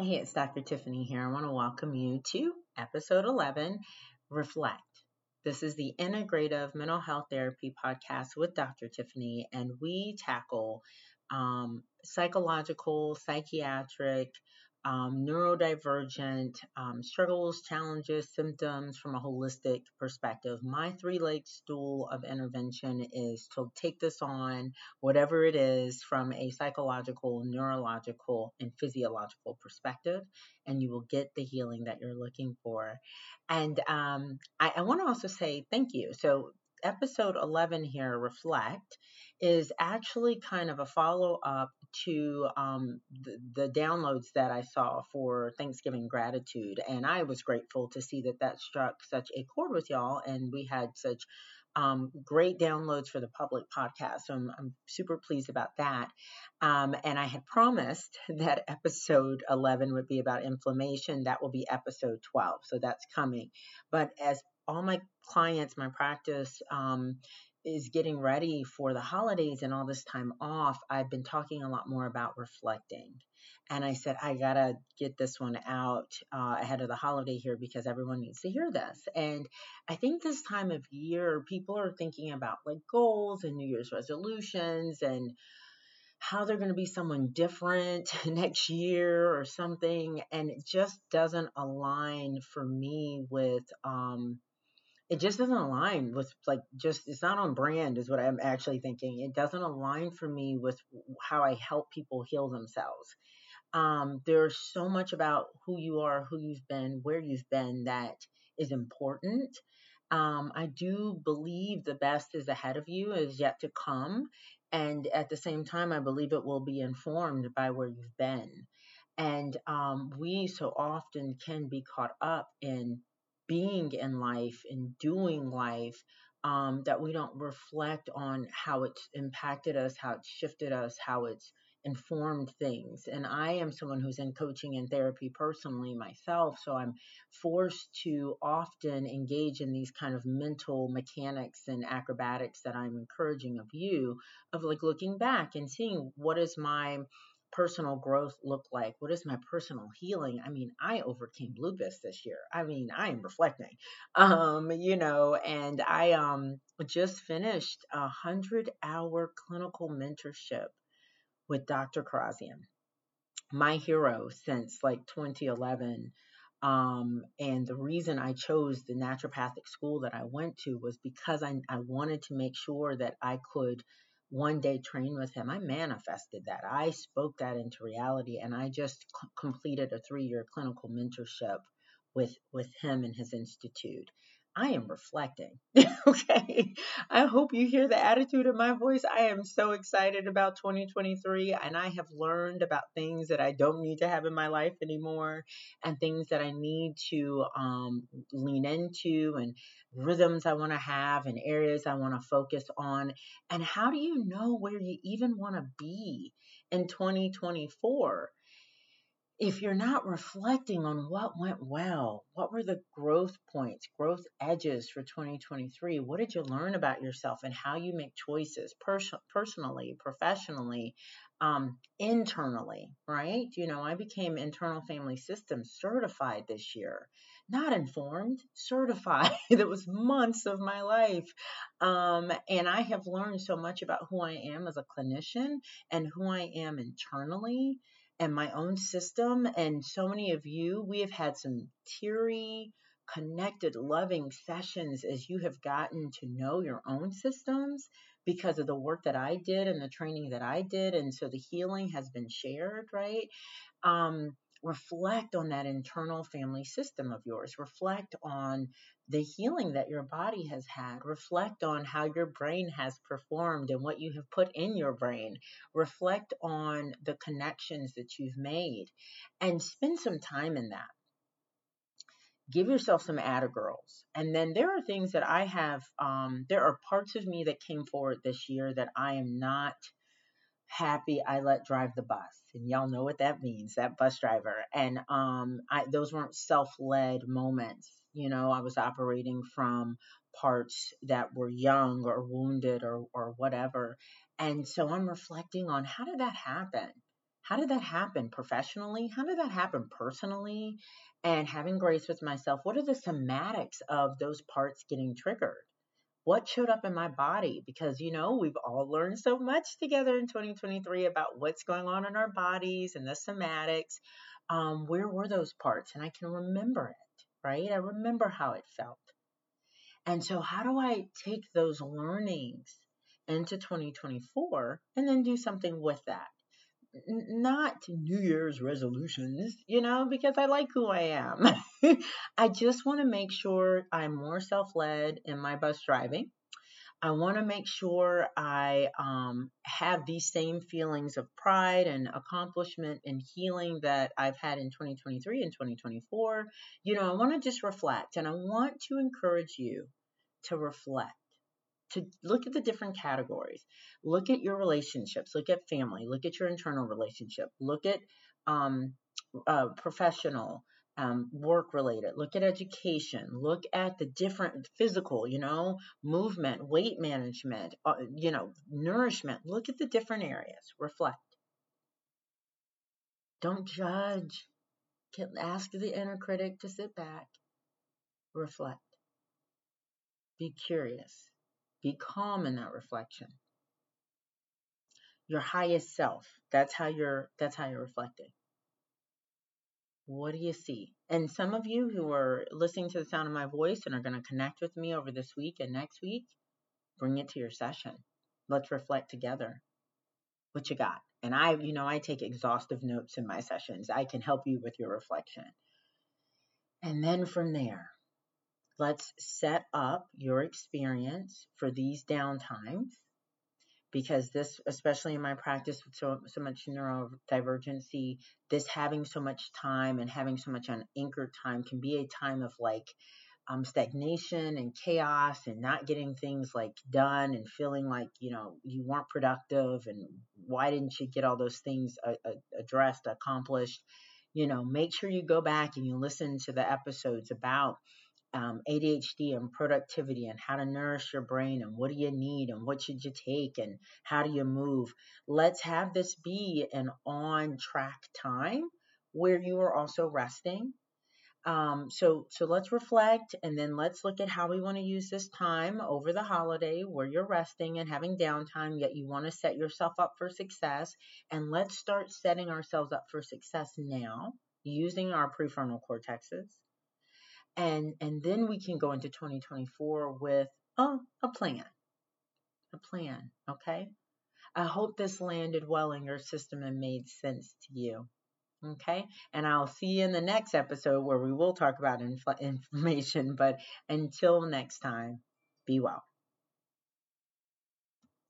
Hey, it's Dr. Tiffany here. I want to welcome you to episode 11 Reflect. This is the Integrative Mental Health Therapy podcast with Dr. Tiffany, and we tackle um, psychological, psychiatric, um, neurodivergent um, struggles, challenges, symptoms from a holistic perspective. My three leg stool of intervention is to take this on, whatever it is, from a psychological, neurological, and physiological perspective, and you will get the healing that you're looking for. And um, I, I want to also say thank you. So, episode 11 here, Reflect, is actually kind of a follow up to um, the, the, downloads that I saw for Thanksgiving gratitude. And I was grateful to see that that struck such a chord with y'all. And we had such um, great downloads for the public podcast. So I'm, I'm super pleased about that. Um, and I had promised that episode 11 would be about inflammation. That will be episode 12. So that's coming. But as all my clients, my practice, um, is getting ready for the holidays and all this time off, I've been talking a lot more about reflecting. And I said, I gotta get this one out uh, ahead of the holiday here because everyone needs to hear this. And I think this time of year, people are thinking about like goals and New Year's resolutions and how they're going to be someone different next year or something. And it just doesn't align for me with, um, it just doesn't align with like just it's not on brand is what i'm actually thinking. It doesn't align for me with how i help people heal themselves. Um, there's so much about who you are who you've been where you've been that is important. Um, i do believe the best is ahead of you is yet to come and at the same time i believe it will be informed by where you've been. And um, we so often can be caught up in being in life and doing life um, that we don't reflect on how it's impacted us, how it's shifted us, how it's informed things. And I am someone who's in coaching and therapy personally myself, so I'm forced to often engage in these kind of mental mechanics and acrobatics that I'm encouraging of you of like looking back and seeing what is my personal growth look like? What is my personal healing? I mean, I overcame lupus this year. I mean, I am reflecting. Um, you know, and I um just finished a hundred hour clinical mentorship with Dr. Kharrazian, my hero since like 2011. Um, and the reason I chose the naturopathic school that I went to was because I, I wanted to make sure that I could one day train with him. I manifested that. I spoke that into reality and I just c- completed a 3-year clinical mentorship with with him and his institute. I am reflecting. okay. I hope you hear the attitude of my voice. I am so excited about 2023 and I have learned about things that I don't need to have in my life anymore and things that I need to um, lean into and rhythms I want to have and areas I want to focus on. And how do you know where you even want to be in 2024? If you're not reflecting on what went well, what were the growth points, growth edges for 2023? What did you learn about yourself and how you make choices pers- personally, professionally, um, internally, right? You know, I became internal family systems certified this year, not informed, certified. that was months of my life. Um, and I have learned so much about who I am as a clinician and who I am internally and my own system. And so many of you, we have had some teary, connected, loving sessions as you have gotten to know your own systems because of the work that I did and the training that I did. And so the healing has been shared, right? Um, reflect on that internal family system of yours. Reflect on the healing that your body has had. Reflect on how your brain has performed and what you have put in your brain. Reflect on the connections that you've made and spend some time in that. Give yourself some girls. And then there are things that I have, um, there are parts of me that came forward this year that I am not happy I let drive the bus. And y'all know what that means, that bus driver. And um I those weren't self-led moments. You know, I was operating from parts that were young or wounded or or whatever. And so I'm reflecting on how did that happen? how did that happen professionally? How did that happen personally? And having grace with myself, what are the somatics of those parts getting triggered? What showed up in my body? Because, you know, we've all learned so much together in 2023 about what's going on in our bodies and the somatics. Um, where were those parts? And I can remember it, right? I remember how it felt. And so, how do I take those learnings into 2024 and then do something with that? Not New Year's resolutions, you know, because I like who I am. I just want to make sure I'm more self led in my bus driving. I want to make sure I um, have these same feelings of pride and accomplishment and healing that I've had in 2023 and 2024. You know, I want to just reflect and I want to encourage you to reflect to look at the different categories. Look at your relationships. Look at family. Look at your internal relationship. Look at um, uh, professional, um, work related. Look at education. Look at the different physical, you know, movement, weight management, uh, you know, nourishment. Look at the different areas. Reflect. Don't judge. Ask the inner critic to sit back. Reflect. Be curious be calm in that reflection. Your highest self. That's how you're that's how you're reflecting. What do you see? And some of you who are listening to the sound of my voice and are going to connect with me over this week and next week, bring it to your session. Let's reflect together. What you got? And I, you know, I take exhaustive notes in my sessions. I can help you with your reflection. And then from there, let's set up your experience for these downtimes because this especially in my practice with so, so much neurodivergency this having so much time and having so much unanchored time can be a time of like um, stagnation and chaos and not getting things like done and feeling like you know you weren't productive and why didn't you get all those things uh, uh, addressed accomplished? You know make sure you go back and you listen to the episodes about um, ADHD and productivity and how to nourish your brain and what do you need and what should you take and how do you move. Let's have this be an on track time where you are also resting. Um, so so let's reflect and then let's look at how we want to use this time over the holiday where you're resting and having downtime yet you want to set yourself up for success and let's start setting ourselves up for success now using our prefrontal cortexes and and then we can go into 2024 with oh, a plan. A plan okay? I hope this landed well in your system and made sense to you okay? And i'll see you in the next episode where we will talk about inf- information but until next time be well